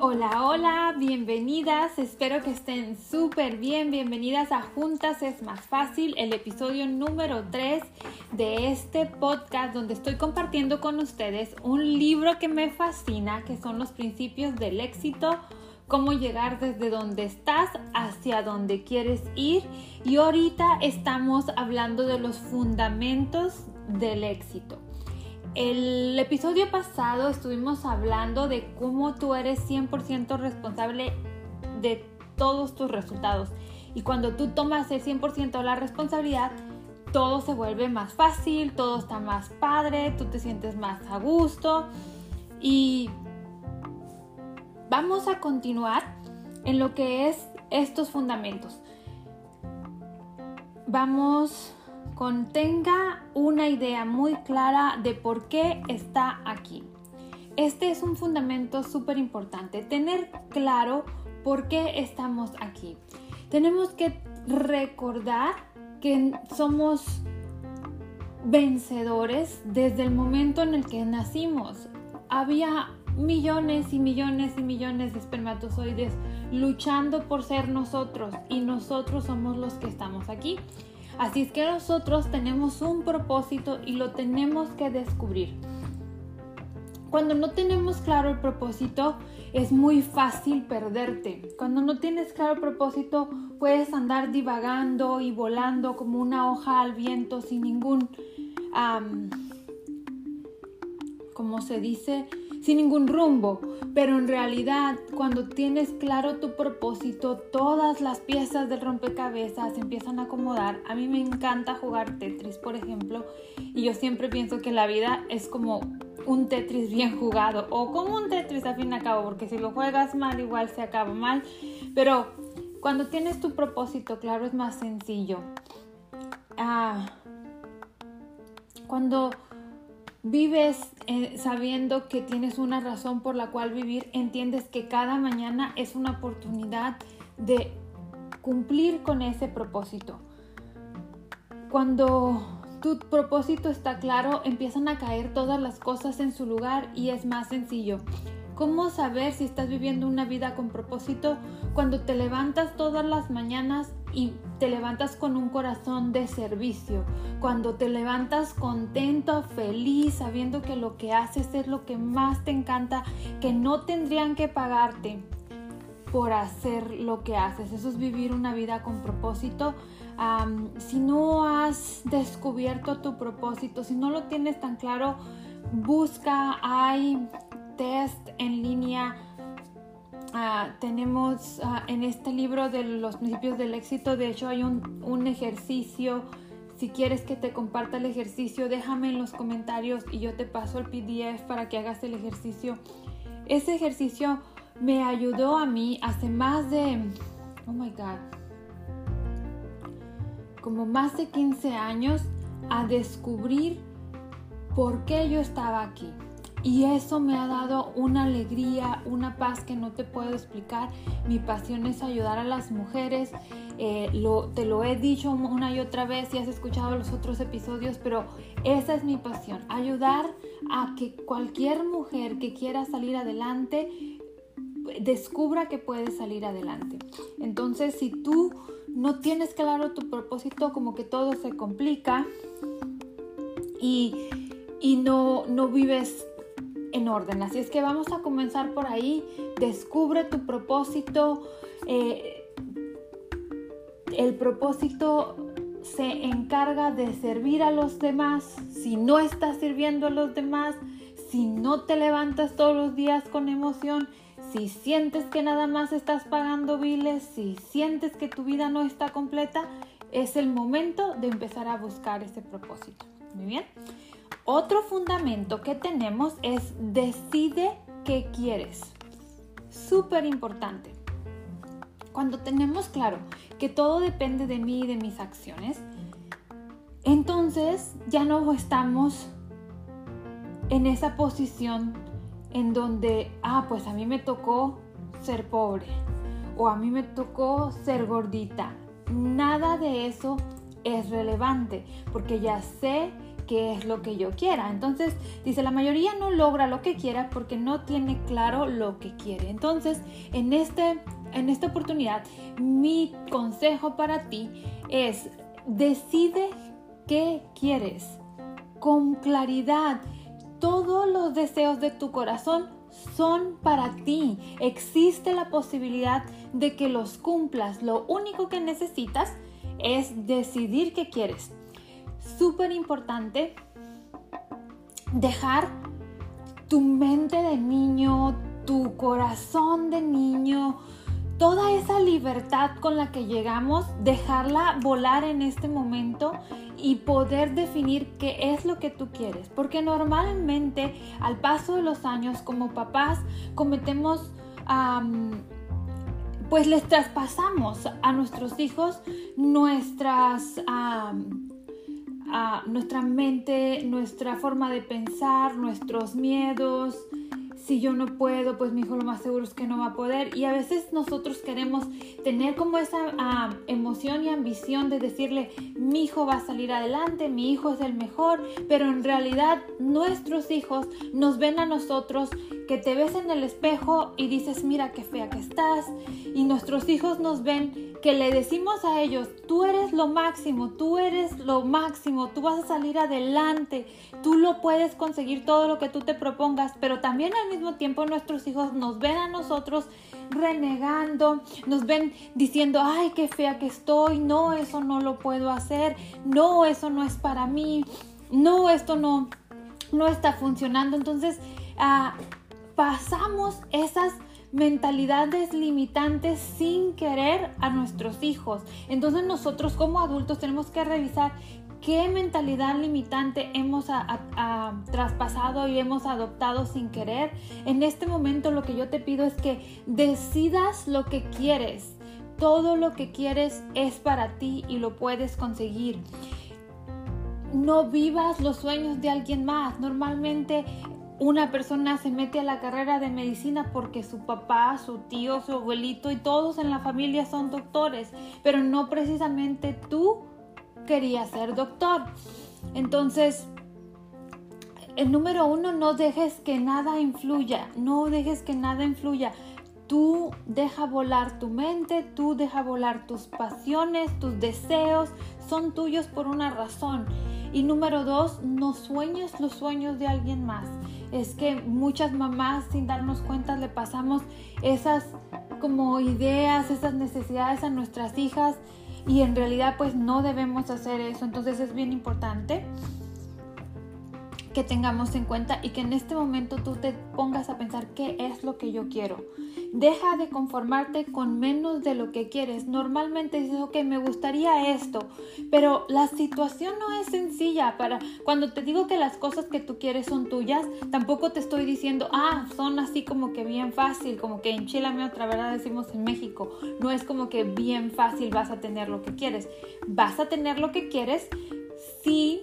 Hola, hola, bienvenidas, espero que estén súper bien, bienvenidas a Juntas es más fácil, el episodio número 3 de este podcast donde estoy compartiendo con ustedes un libro que me fascina, que son los principios del éxito, cómo llegar desde donde estás hacia donde quieres ir. Y ahorita estamos hablando de los fundamentos del éxito. El episodio pasado estuvimos hablando de cómo tú eres 100% responsable de todos tus resultados. Y cuando tú tomas el 100% de la responsabilidad, todo se vuelve más fácil, todo está más padre, tú te sientes más a gusto. Y vamos a continuar en lo que es estos fundamentos. Vamos contenga una idea muy clara de por qué está aquí. Este es un fundamento súper importante, tener claro por qué estamos aquí. Tenemos que recordar que somos vencedores desde el momento en el que nacimos. Había millones y millones y millones de espermatozoides luchando por ser nosotros y nosotros somos los que estamos aquí. Así es que nosotros tenemos un propósito y lo tenemos que descubrir. Cuando no tenemos claro el propósito, es muy fácil perderte. Cuando no tienes claro el propósito, puedes andar divagando y volando como una hoja al viento sin ningún, como se dice, sin ningún rumbo, pero en realidad cuando tienes claro tu propósito, todas las piezas del rompecabezas se empiezan a acomodar. A mí me encanta jugar Tetris, por ejemplo, y yo siempre pienso que la vida es como un Tetris bien jugado o como un Tetris al fin y al cabo, porque si lo juegas mal igual se acaba mal, pero cuando tienes tu propósito claro es más sencillo. Ah, cuando vives eh, sabiendo que tienes una razón por la cual vivir, entiendes que cada mañana es una oportunidad de cumplir con ese propósito. Cuando tu propósito está claro, empiezan a caer todas las cosas en su lugar y es más sencillo. ¿Cómo saber si estás viviendo una vida con propósito? Cuando te levantas todas las mañanas y te levantas con un corazón de servicio, cuando te levantas contento, feliz, sabiendo que lo que haces es lo que más te encanta, que no tendrían que pagarte por hacer lo que haces. Eso es vivir una vida con propósito. si no has descubierto tu propósito, si no lo tienes tan claro, busca, hay test en línea Ah, tenemos ah, en este libro de los principios del éxito, de hecho hay un, un, ejercicio. Si quieres que te comparta el ejercicio, déjame en los comentarios y yo te paso el PDF para que hagas el ejercicio. Ese ejercicio me ayudó a mí hace más de, oh my God, como más de 15 años a descubrir por qué yo estaba aquí. Y eso me ha dado una alegría, una paz que no te puedo explicar. Mi pasión es ayudar a las mujeres. Eh, te lo he dicho una y otra vez si has escuchado los otros episodios, pero esa es mi pasión. Ayudar a que cualquier mujer que quiera salir adelante descubra que puede salir adelante. Entonces, si tú no tienes claro tu propósito, como que todo se complica y, y no, no vives en orden. Así es que vamos a comenzar por ahí. Descubre tu propósito. Eh, el propósito se encarga de servir a los demás. Si no estás sirviendo a los demás, si no te levantas todos los días con emoción, si sientes que nada más estás pagando biles, si sientes que tu vida no está completa, es el momento de empezar a buscar ese propósito. Muy bien. Otro fundamento que tenemos es decide qué quieres. Súper importante. Cuando tenemos claro que todo depende de mí y de mis acciones, entonces ya no estamos en esa posición en donde, ah, pues a mí me tocó ser pobre o a mí me tocó ser gordita. Nada de eso es relevante porque ya sé qué es lo que yo quiera. Entonces, dice, la mayoría no logra lo que quiera porque no tiene claro lo que quiere. Entonces, en, este, en esta oportunidad, mi consejo para ti es, decide qué quieres con claridad. Todos los deseos de tu corazón son para ti. Existe la posibilidad de que los cumplas. Lo único que necesitas es decidir qué quieres. Súper importante dejar tu mente de niño, tu corazón de niño, toda esa libertad con la que llegamos, dejarla volar en este momento y poder definir qué es lo que tú quieres. Porque normalmente al paso de los años como papás cometemos... pues les traspasamos a nuestros hijos nuestras, nuestra mente, nuestra forma de pensar, nuestros miedos, si yo no puedo, pues mi hijo lo más seguro es que no va a poder. Y a veces nosotros queremos tener como esa ah, emoción y ambición de decirle, mi hijo va a salir adelante, mi hijo es el mejor, pero en realidad nuestros hijos nos ven a nosotros que te ves en el espejo y dices, mira qué fea que estás. Y nuestros hijos nos ven que le decimos a ellos, tú eres lo máximo, tú eres lo máximo, tú vas a salir adelante, tú lo puedes conseguir todo lo que tú te propongas, pero también al mismo tiempo nuestros hijos nos ven a nosotros renegando, nos ven diciendo, ay, qué fea que estoy, no, eso no lo puedo hacer, no, eso no es para mí, no, esto no, no está funcionando. Entonces, ah, pasamos esas mentalidades limitantes sin querer a nuestros hijos. Entonces nosotros como adultos tenemos que revisar qué mentalidad limitante hemos traspasado y hemos adoptado sin querer. En este momento lo que yo te pido es que decidas lo que quieres. Todo lo que quieres es para ti y lo puedes conseguir. No vivas los sueños de alguien más. Normalmente una persona se mete a la carrera de medicina porque su papá, su tío, su abuelito y todos en la familia son doctores, pero no precisamente tú querías ser doctor. Entonces, el número uno, no dejes que nada influya, no dejes que nada influya. Tú deja volar tu mente, tú deja volar tus pasiones, tus deseos, son tuyos por una razón. Y número dos, no sueñes los sueños de alguien más es que muchas mamás sin darnos cuenta le pasamos esas como ideas, esas necesidades a nuestras hijas y en realidad pues no debemos hacer eso. Entonces es bien importante que tengamos en cuenta y que en este momento tú te pongas a pensar qué es lo que yo quiero. Deja de conformarte con menos de lo que quieres. Normalmente dices, ok, me gustaría esto, pero la situación no es sencilla. Para cuando te digo que las cosas que tú quieres son tuyas, tampoco te estoy diciendo, ah, son así como que bien fácil, como que en Chile, otra verdad decimos en México. No es como que bien fácil vas a tener lo que quieres. Vas a tener lo que quieres si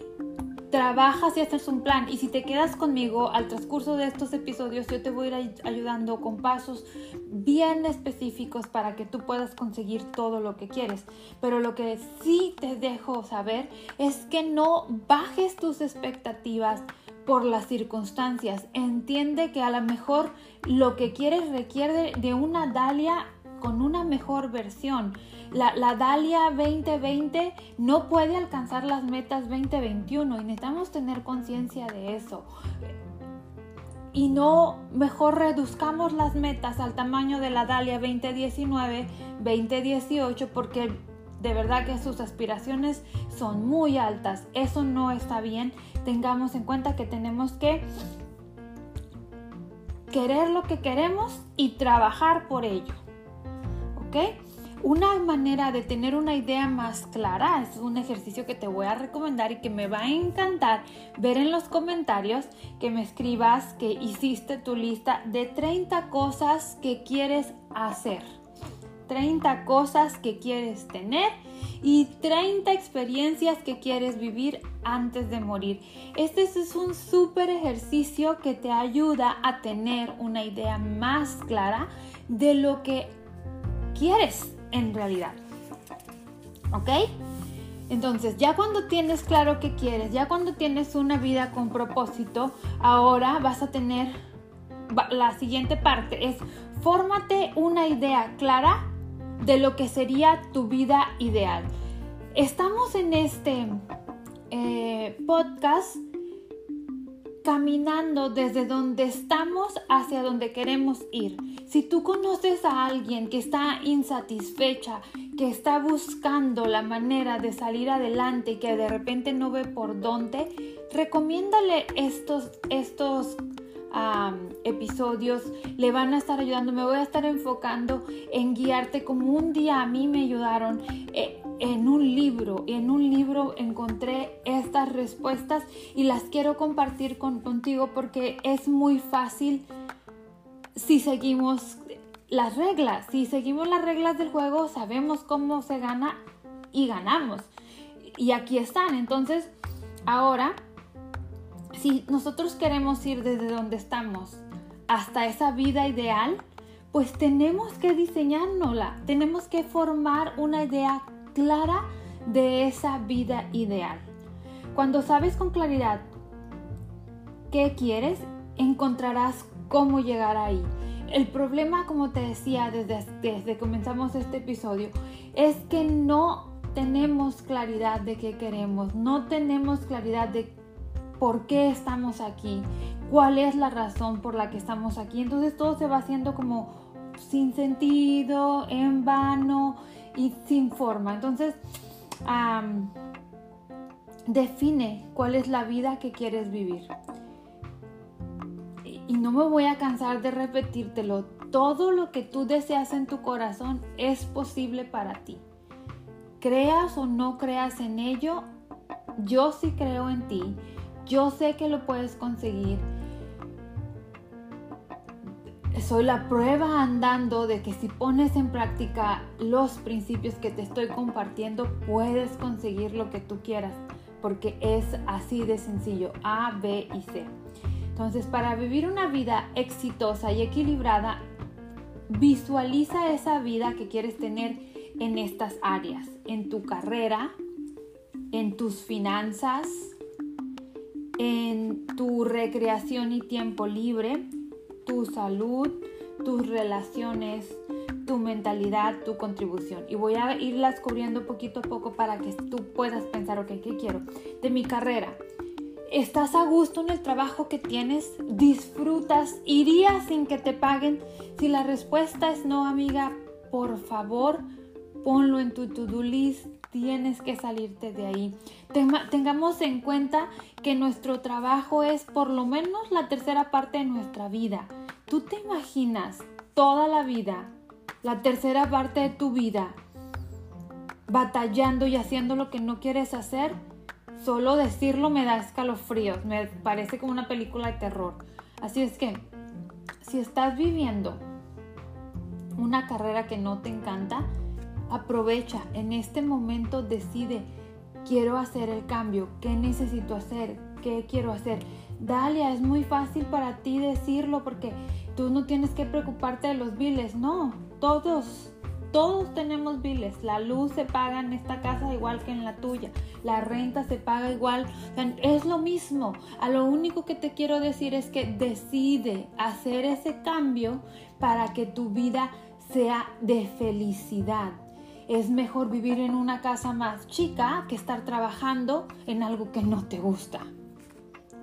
trabajas y haces un plan. Y si te quedas conmigo al transcurso de estos episodios, yo te voy a ir ayudando con pasos bien específicos para que tú puedas conseguir todo lo que quieres. Pero lo que sí te dejo saber es que no bajes tus expectativas por las circunstancias. Entiende que a lo mejor lo que quieres requiere de una Dalia con una mejor versión. La, la, Dalia 2020 no puede alcanzar las metas 2021 y necesitamos tener conciencia de eso. Y no mejor reduzcamos las metas al tamaño de la Dalia 2019, 2018 porque de verdad que sus aspiraciones son muy altas. Eso no está bien. Tengamos en cuenta que tenemos que querer lo que queremos y trabajar por ello. Una manera de tener una idea más clara es un ejercicio que te voy a recomendar y que me va a encantar ver en los comentarios que me escribas que hiciste tu lista de 30 cosas que quieres hacer. 30 cosas que quieres tener y 30 experiencias que quieres vivir antes de morir. Este es un súper ejercicio que te ayuda a tener una idea más clara de lo que quieres en realidad. ¿Ok? Entonces, ya cuando tienes claro qué quieres, ya cuando tienes una vida con propósito, ahora vas a tener la siguiente parte es fórmate una idea clara de lo que sería tu vida ideal. Estamos en este eh, podcast caminando desde donde estamos hacia donde queremos ir. Si tú conoces a alguien que está insatisfecha, que está buscando la manera de salir adelante y que de repente no ve por dónde, recomiéndale estos, estos episodios, le van a estar ayudando. Me voy a estar enfocando en guiarte como un día a mí me ayudaron. Eh, en un libro, en un libro encontré estas respuestas y las quiero compartir con, contigo porque es muy fácil si seguimos las reglas. Si seguimos las reglas del juego, sabemos cómo se gana y ganamos. Y aquí están. Entonces, ahora si nosotros queremos ir desde donde estamos hasta esa vida ideal, pues tenemos que diseñárnosla, tenemos que formar una idea clara de esa vida ideal. Cuando sabes con claridad qué quieres, encontrarás cómo llegar ahí. El problema, como te decía desde, desde comenzamos este episodio, es que no tenemos claridad de qué queremos, no tenemos claridad de por qué estamos aquí, cuál es la razón por la que estamos aquí. Entonces todo se va haciendo como sin sentido, en vano y sin forma. Entonces, define cuál es la vida que quieres vivir. Y no me voy a cansar de repetírtelo. Todo lo que tú deseas en tu corazón es posible para ti. Creas o no creas en ello, yo sí creo en ti yo sé que lo puedes conseguir. Soy la prueba andando de que si pones en práctica los principios que te estoy compartiendo, puedes conseguir lo que tú quieras, porque es así de sencillo, A, B y C. Entonces, para vivir una vida exitosa y equilibrada, visualiza esa vida que quieres tener en estas áreas, en tu carrera, en tus finanzas, en tu recreación y tiempo libre, tu salud, tus relaciones, tu mentalidad, tu contribución. Y voy a irlas cubriendo poquito a poco para que tú puedas pensar, ok, ¿qué quiero? De mi carrera. ¿Estás a gusto en el trabajo que tienes? ¿Disfrutas? ¿Irías sin que te paguen? Si la respuesta es no, amiga, por favor, ponlo en tu to-do list tienes que salirte de ahí. Tengamos en cuenta que nuestro trabajo es por lo menos la tercera parte de nuestra vida. ¿Tú te imaginas toda la vida, la tercera parte de tu vida, batallando y haciendo lo que no quieres hacer? Solo decirlo me da escalofríos, me parece como una película de terror. Así es que, si estás viviendo una carrera que no te encanta, Aprovecha, en este momento decide, quiero hacer el cambio, qué necesito hacer, qué quiero hacer. Dalia, es muy fácil para ti decirlo porque tú no tienes que preocuparte de los biles. No, todos, todos tenemos biles. La luz se paga en esta casa igual que en la tuya. La renta se paga igual. es lo mismo. A lo único que te quiero decir es que decide hacer ese cambio para que tu vida sea de felicidad es mejor vivir en una casa más chica que estar trabajando en algo que no te gusta.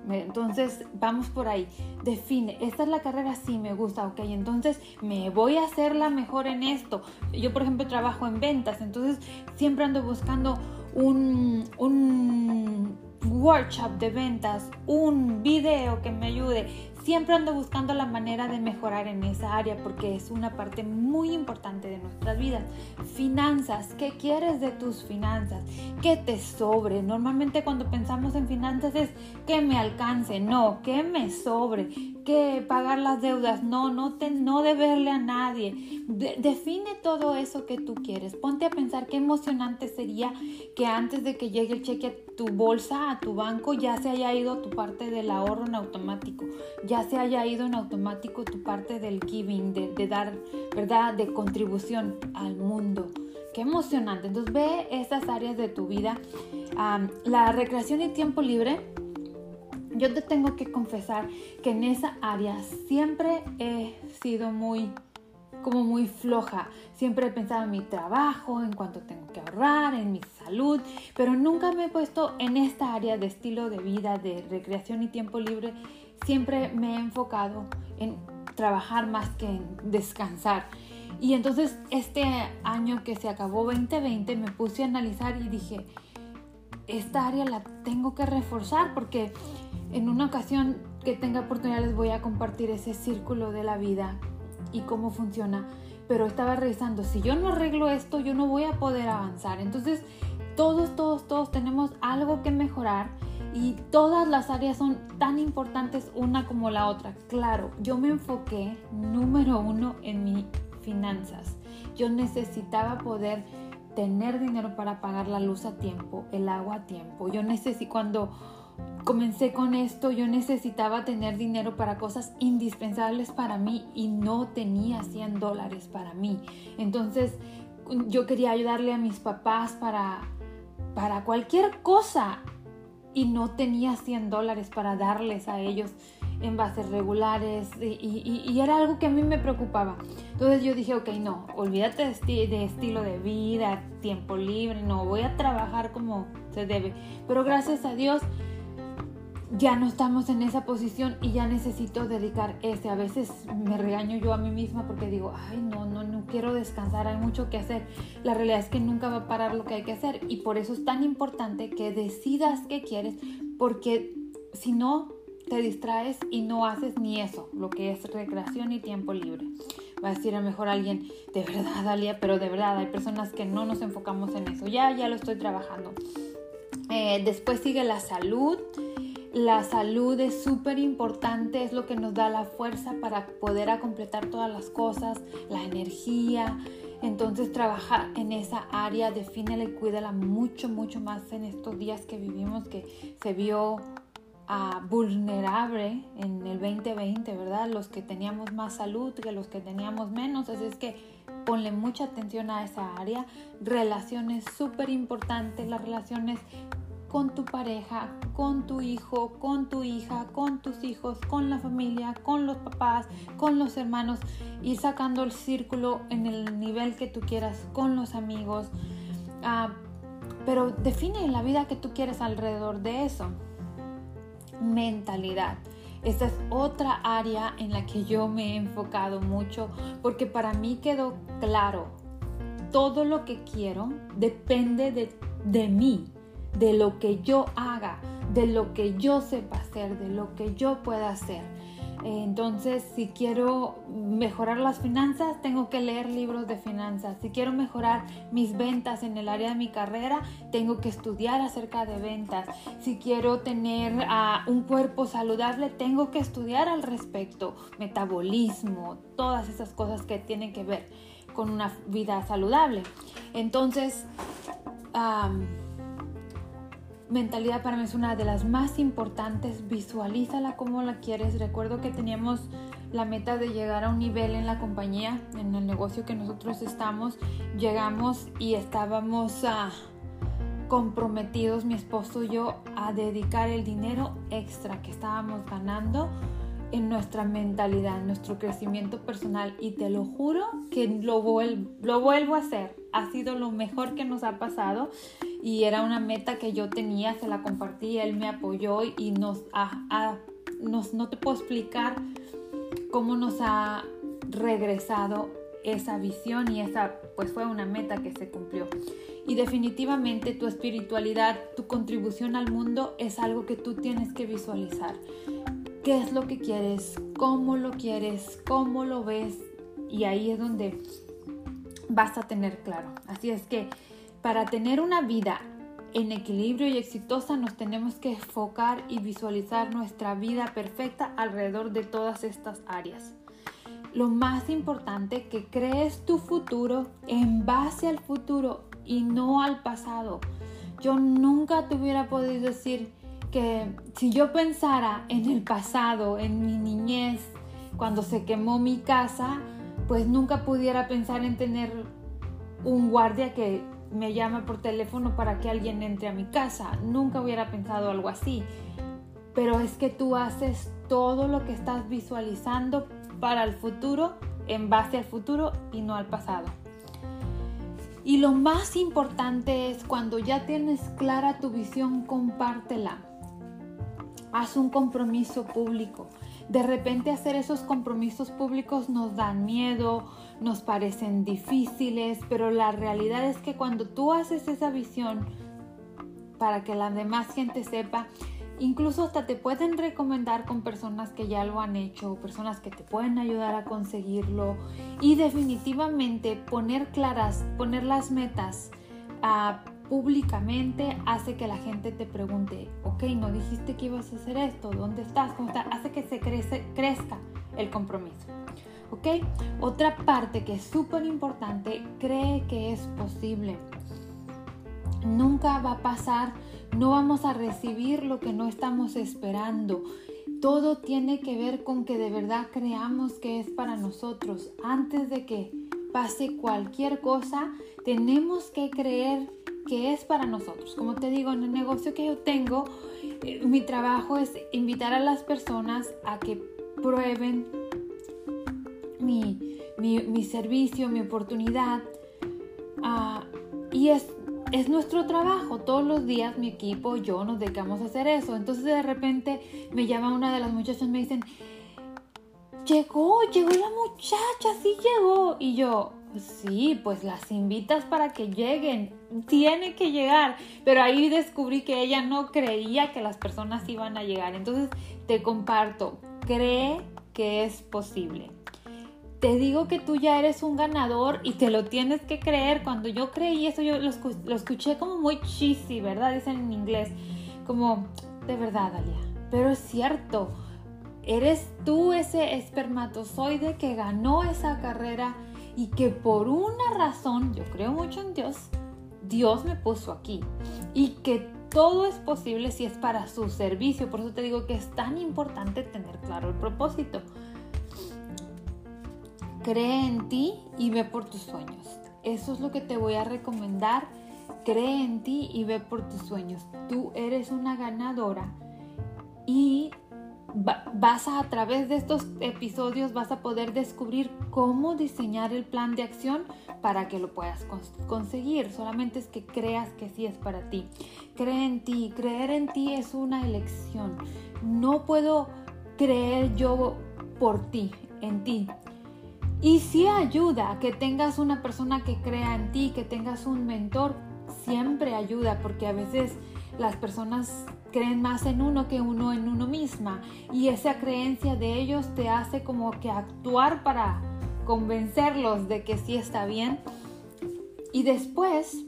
Entonces, vamos por ahí. Define, esta es la carrera, sí me gusta, ok. Entonces, me voy a hacer la mejor en esto. Yo, por ejemplo, trabajo en ventas, entonces siempre ando buscando un, un workshop de ventas, un video que me ayude. Siempre ando buscando la manera de mejorar en esa área porque es una parte muy importante de nuestras vidas. Finanzas, ¿qué quieres de tus finanzas? ¿Qué te sobre? Normalmente cuando pensamos en finanzas es que me alcance, no, que me sobre, que pagar las deudas, no, no, te, no deberle a nadie. define todo eso que tú quieres. Ponte a pensar qué emocionante sería que antes de que llegue el cheque a tu bolsa, a tu banco, ya se haya ido tu parte del ahorro en automático ya se haya ido en automático tu parte del giving, de, dar, ¿verdad?, de contribución al mundo. qué emocionante. Entonces ve esas áreas de tu vida. la recreación y tiempo libre. Yo te tengo que confesar que en esa área siempre he sido muy como muy floja. Siempre he pensado en mi trabajo, en cuánto tengo que ahorrar, en mi salud, pero nunca me he puesto en esta área de estilo de vida, de recreación y tiempo libre. Siempre me he enfocado en trabajar más que en descansar. Y entonces este año que se acabó 2020 me puse a analizar y dije, esta área la tengo que reforzar porque en una ocasión que tenga oportunidad les voy a compartir ese círculo de la vida y cómo funciona, pero estaba revisando, si yo no arreglo esto, yo no voy a poder avanzar. Entonces, todos, todos, todos tenemos algo que mejorar y todas las áreas son tan importantes una como la otra. Claro, yo me enfoqué número uno en mis finanzas. Yo necesitaba poder tener dinero para pagar la luz a tiempo, el agua a tiempo. Yo necesito cuando comencé con esto, yo necesitaba tener dinero para cosas indispensables para mí y no tenía 100 dólares para mí. Entonces yo quería ayudarle a mis papás para, para cualquier cosa y no tenía 100 dólares para darles a ellos en bases regulares y, era algo que a mí me preocupaba. Entonces yo dije, ok, no, olvídate de, de, estilo de vida, tiempo libre, no, voy a trabajar como se debe. Pero gracias a Dios ya no estamos en esa posición y ya necesito dedicar ese. A veces me regaño yo a mí misma porque digo, ay, no, no, no quiero descansar, hay mucho que hacer. La realidad es que nunca va a parar lo que hay que hacer y por eso es tan importante que decidas qué quieres, porque si no, te distraes y no haces ni eso, lo que es recreación y tiempo libre. Va a decir a mejor alguien, de verdad, Dalia, pero de verdad, hay personas que no nos enfocamos en eso. Ya, ya lo estoy trabajando. Eh, después sigue la salud. La salud es súper importante, es lo que nos da la fuerza para poder completar todas las cosas, la energía. Entonces trabaja en esa área, defínela y cuídala mucho, mucho más en estos días que vivimos que se vio uh, vulnerable en el 2020, ¿verdad? Los que teníamos más salud que los que teníamos menos. Así es que ponle mucha atención a esa área. Relaciones súper importantes, las relaciones con tu pareja, con tu hijo, con tu hija, con tus hijos, con la familia, con los papás, con los hermanos, ir sacando el círculo en el nivel que tú quieras, con los amigos. Ah, pero define la vida que tú quieres alrededor de eso. Mentalidad. Esta es otra área en la que yo me he enfocado mucho porque para mí quedó claro, todo lo que quiero depende de, de mí de lo que yo haga, de lo que yo sepa hacer, de lo que yo pueda hacer. Entonces, si quiero mejorar las finanzas, tengo que leer libros de finanzas. Si quiero mejorar mis ventas en el área de mi carrera, tengo que estudiar acerca de ventas. Si quiero tener ah, un cuerpo saludable, tengo que estudiar al respecto. Metabolismo, todas esas cosas que tienen que ver con una vida saludable. Entonces, mentalidad para mí es una de las más importantes. Visualízala como la quieres. Recuerdo que teníamos la meta de llegar a un nivel en la compañía, en el negocio que nosotros estamos. Llegamos y estábamos ah, comprometidos, mi esposo y yo, a dedicar el dinero extra que estábamos ganando en nuestra mentalidad, en nuestro crecimiento personal. Y te lo juro que lo, lo vuelvo a hacer. Ha sido lo mejor que nos ha pasado y era una meta que yo tenía, se la compartí, él me apoyó y nos, ha, nos no te puedo explicar cómo nos ha regresado esa visión y esa pues fue una meta que se cumplió. Y definitivamente tu espiritualidad, tu contribución al mundo es algo que tú tienes que visualizar. ¿Qué es lo que quieres? ¿Cómo lo quieres? ¿Cómo lo ves? Y ahí es donde vas a tener claro. Así es que para tener una vida en equilibrio y exitosa nos tenemos que enfocar y visualizar nuestra vida perfecta alrededor de todas estas áreas. Lo más importante que crees tu futuro en base al futuro y no al pasado. Yo nunca te hubiera podido decir que si yo pensara en el pasado, en mi niñez, cuando se quemó mi casa, pues nunca pudiera pensar en tener un guardia que me llama por teléfono para que alguien entre a mi casa. Nunca hubiera pensado algo así. Pero es que tú haces todo lo que estás visualizando para el futuro en base al futuro y no al pasado. Y lo más importante es cuando ya tienes clara tu visión, compártela. Haz un compromiso público. De repente hacer esos compromisos públicos nos dan miedo, nos parecen difíciles, pero la realidad es que cuando tú haces esa visión para que la demás gente sepa, Incluso hasta te pueden recomendar con personas que ya lo han hecho, personas que te pueden ayudar a conseguirlo y definitivamente poner claras, poner las metas ah, públicamente hace que la gente te pregunte, ok, no dijiste que ibas a hacer esto, ¿dónde estás? Hace que se crece, crezca el compromiso. ¿Ok? Otra parte que es súper importante, cree que es posible. Nunca va a pasar no vamos a recibir lo que no estamos esperando. Todo tiene que ver con que de verdad creamos que es para nosotros. Antes de que pase cualquier cosa, tenemos que creer que es para nosotros. Como te digo, en el negocio que yo tengo, eh, mi trabajo es invitar a las personas a que prueben mi, servicio, mi oportunidad. Ah, y es es nuestro trabajo. Todos los días mi equipo, yo nos dedicamos a hacer eso. Entonces de repente me llama una de las muchachas y me dicen, llegó, llegó la muchacha, sí llegó. Y yo, sí, pues las invitas para que lleguen. Tiene que llegar. Pero ahí descubrí que ella no creía que las personas iban a llegar. Entonces te comparto, cree que es posible te digo que tú ya eres un ganador y te lo tienes que creer. Cuando yo creí eso, yo lo, escuché como muy cheesy, ¿verdad? Dicen en inglés, como, de verdad, Alia. Pero es cierto, eres tú ese espermatozoide que ganó esa carrera y que por una razón, yo creo mucho en Dios, Dios me puso aquí. Y que todo es posible si es para su servicio. Por eso te digo que es tan importante tener claro el propósito. Cree en ti y ve por tus sueños. Eso es lo que te voy a recomendar. Cree en ti y ve por tus sueños. Tú eres una ganadora y vas a, través de estos episodios vas a poder descubrir cómo diseñar el plan de acción para que lo puedas conseguir. Solamente es que creas que sí es para ti. Cree en ti. Creer en ti es una elección. No puedo creer yo por ti, en ti. Y si ayuda que tengas una persona que crea en ti, que tengas un mentor, siempre ayuda porque a veces las personas creen más en uno que uno en uno misma y esa creencia de ellos te hace como que actuar para convencerlos de que sí está bien y después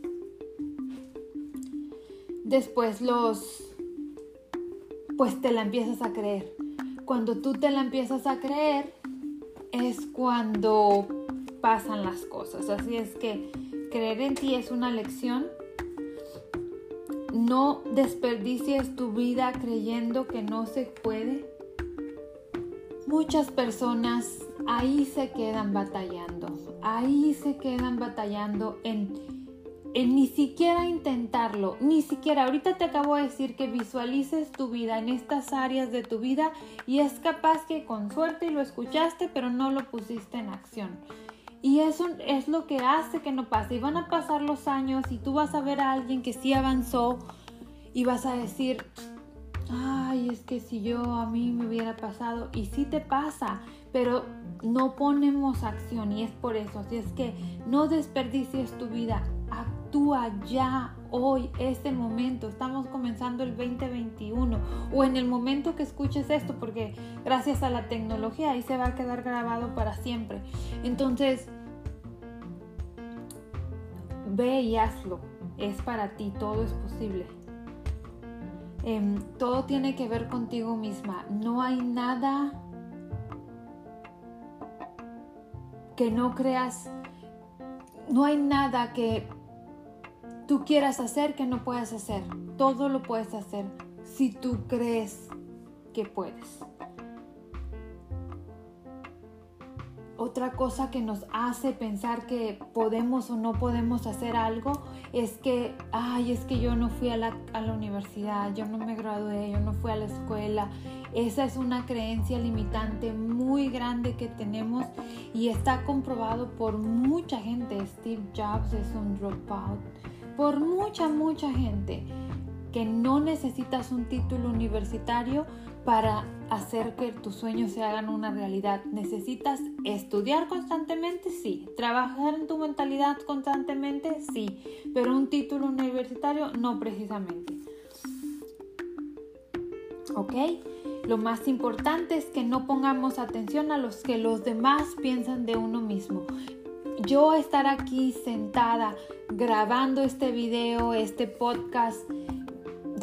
después los pues te la empiezas a creer cuando tú te la empiezas a creer es cuando pasan las cosas. Así es que creer en ti es una lección. No desperdicies tu vida creyendo que no se puede. Muchas personas ahí se quedan batallando, ahí se quedan batallando en en ni siquiera intentarlo, ni siquiera, ahorita te acabo de decir que visualices tu vida en estas áreas de tu vida y es capaz que con suerte lo escuchaste pero no lo pusiste en acción. Y eso es lo que hace que no pase. Y van a pasar los años y tú vas a ver a alguien que sí avanzó y vas a decir, ay, es que si yo a mí me hubiera pasado, y sí te pasa, pero no ponemos acción y es por eso. Así es que no desperdicies tu vida, actúa ya, hoy, este momento. Estamos comenzando el 2021 o en el momento que escuches esto, porque gracias a la tecnología ahí se va a quedar grabado para siempre. Entonces, ve y hazlo. Es para ti, todo es posible. Em, todo tiene que ver contigo misma. No hay nada que no creas, no hay nada que tú quieras hacer que no puedas hacer. Todo lo puedes hacer si tú crees que puedes. Otra cosa que nos hace pensar que podemos o no podemos hacer algo es que, ay, es que yo no fui a la, a la universidad, yo no me gradué, yo no fui a la escuela. Esa es una creencia limitante muy grande que tenemos y está comprobado por mucha gente. Steve Jobs es un dropout. Por mucha, mucha gente que no necesitas un título universitario para hacer que tus sueños se hagan una realidad. Necesitas estudiar constantemente, sí. Trabajar en tu mentalidad constantemente, sí. Pero un título universitario, no precisamente. ¿Ok? Lo más importante es que no pongamos atención a los que los demás piensan de uno mismo. Yo estar aquí sentada grabando este video, este podcast,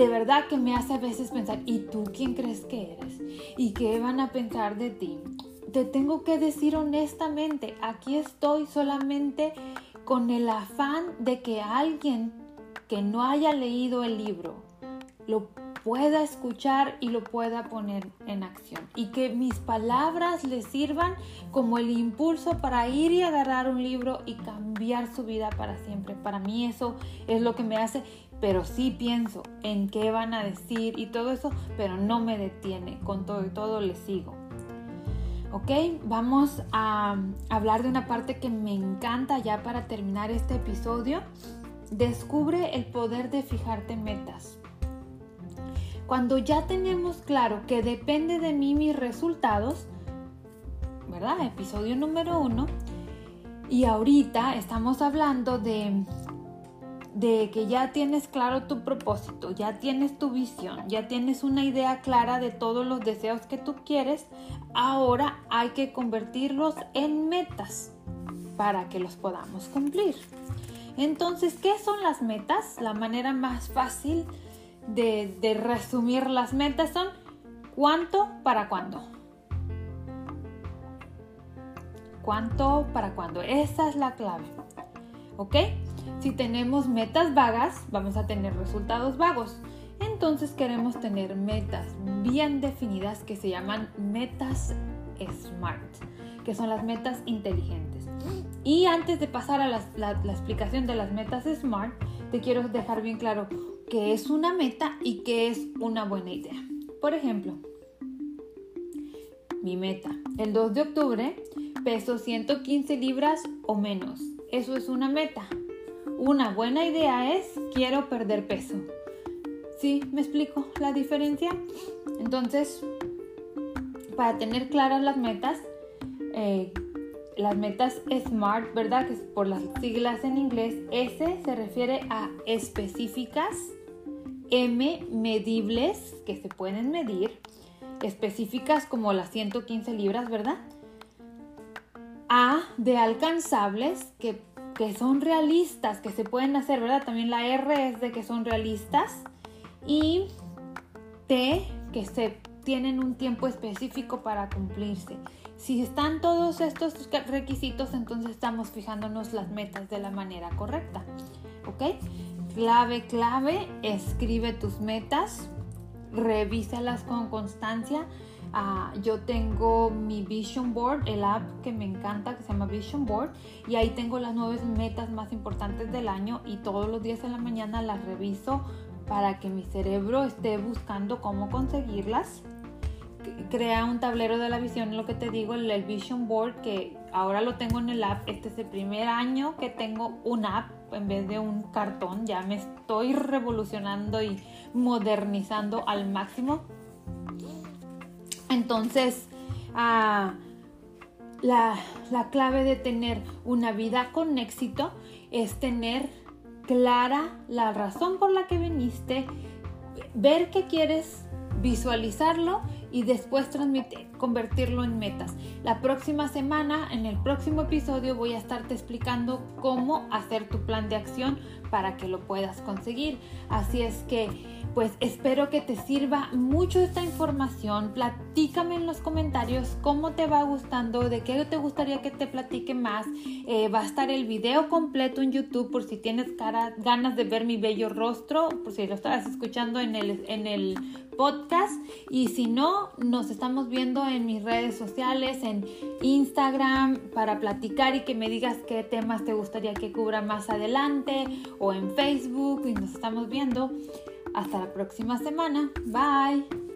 de verdad que me hace a veces pensar, ¿y tú quién crees que eres? ¿Y qué van a pensar de ti? Te tengo que decir honestamente, aquí estoy solamente con el afán de que alguien que no haya leído el libro lo pueda escuchar y lo pueda poner en acción. Y que mis palabras le sirvan como el impulso para ir y agarrar un libro y cambiar su vida para siempre. Para mí eso es lo que me hace pero sí pienso en qué van a decir y todo eso, pero no me detiene, con todo y todo le sigo. Ok, vamos a hablar de una parte que me encanta ya para terminar este episodio. Descubre el poder de fijarte metas. Cuando ya tenemos claro que depende de mí mis resultados, ¿verdad? Episodio número uno. Y ahorita estamos hablando de de que ya tienes claro tu propósito, ya tienes tu visión, ya tienes una idea clara de todos los deseos que tú quieres, ahora hay que convertirlos en metas para que los podamos cumplir. Entonces, ¿qué son las metas? La manera más fácil de, resumir las metas son cuánto para cuándo. ¿Cuánto para cuándo? Esa es la clave. ¿Ok? Si tenemos metas vagas, vamos a tener resultados vagos. Entonces queremos tener metas bien definidas que se llaman metas SMART, que son las metas inteligentes. Y antes de pasar a la, explicación de las metas SMART, te quiero dejar bien claro qué es una meta y qué es una buena idea. Por ejemplo, mi meta, el 2 de octubre peso 115 libras o menos. Eso es una meta. Una buena idea es quiero perder peso. ¿Sí? ¿Me explico la diferencia? Entonces, para tener claras las metas, eh, las metas SMART, ¿verdad? Que es por las siglas en inglés. S se refiere a específicas. M, medibles, que se pueden medir. Específicas como las 115 libras, ¿verdad? A, de alcanzables, que que son realistas, que se pueden hacer, ¿verdad? También la R es de que son realistas. Y T, que se tienen un tiempo específico para cumplirse. Si están todos estos requisitos, entonces estamos fijándonos las metas de la manera correcta. ¿Ok? Clave, clave, escribe tus metas, revísalas con constancia Ah, yo tengo mi Vision Board, el app que me encanta, que se llama Vision Board, y ahí tengo las nueve metas más importantes del año y todos los días en la mañana las reviso para que mi cerebro esté buscando cómo conseguirlas. Crea un tablero de la visión, lo que te digo, el, Vision Board, que ahora lo tengo en el app. Este es el primer año que tengo un app en vez de un cartón. Ya me estoy revolucionando y modernizando al máximo entonces, ah, la, clave de tener una vida con éxito es tener clara la razón por la que viniste, ver qué quieres, visualizarlo y después convertirlo en metas. La próxima semana, en el próximo episodio, voy a estarte explicando cómo hacer tu plan de acción para que lo puedas conseguir. Así es que pues espero que te sirva mucho esta información. Platícame en los comentarios cómo te va gustando, de qué te gustaría que te platique más. Eh, va a estar el video completo en YouTube por si tienes ganas de ver mi bello rostro, por si lo estabas escuchando en el, en el podcast. Y si no, nos estamos viendo en mis redes sociales, en Instagram, para platicar y que me digas qué temas te gustaría que cubra más adelante, o en Facebook, y nos estamos viendo. Hasta la próxima semana. Bye.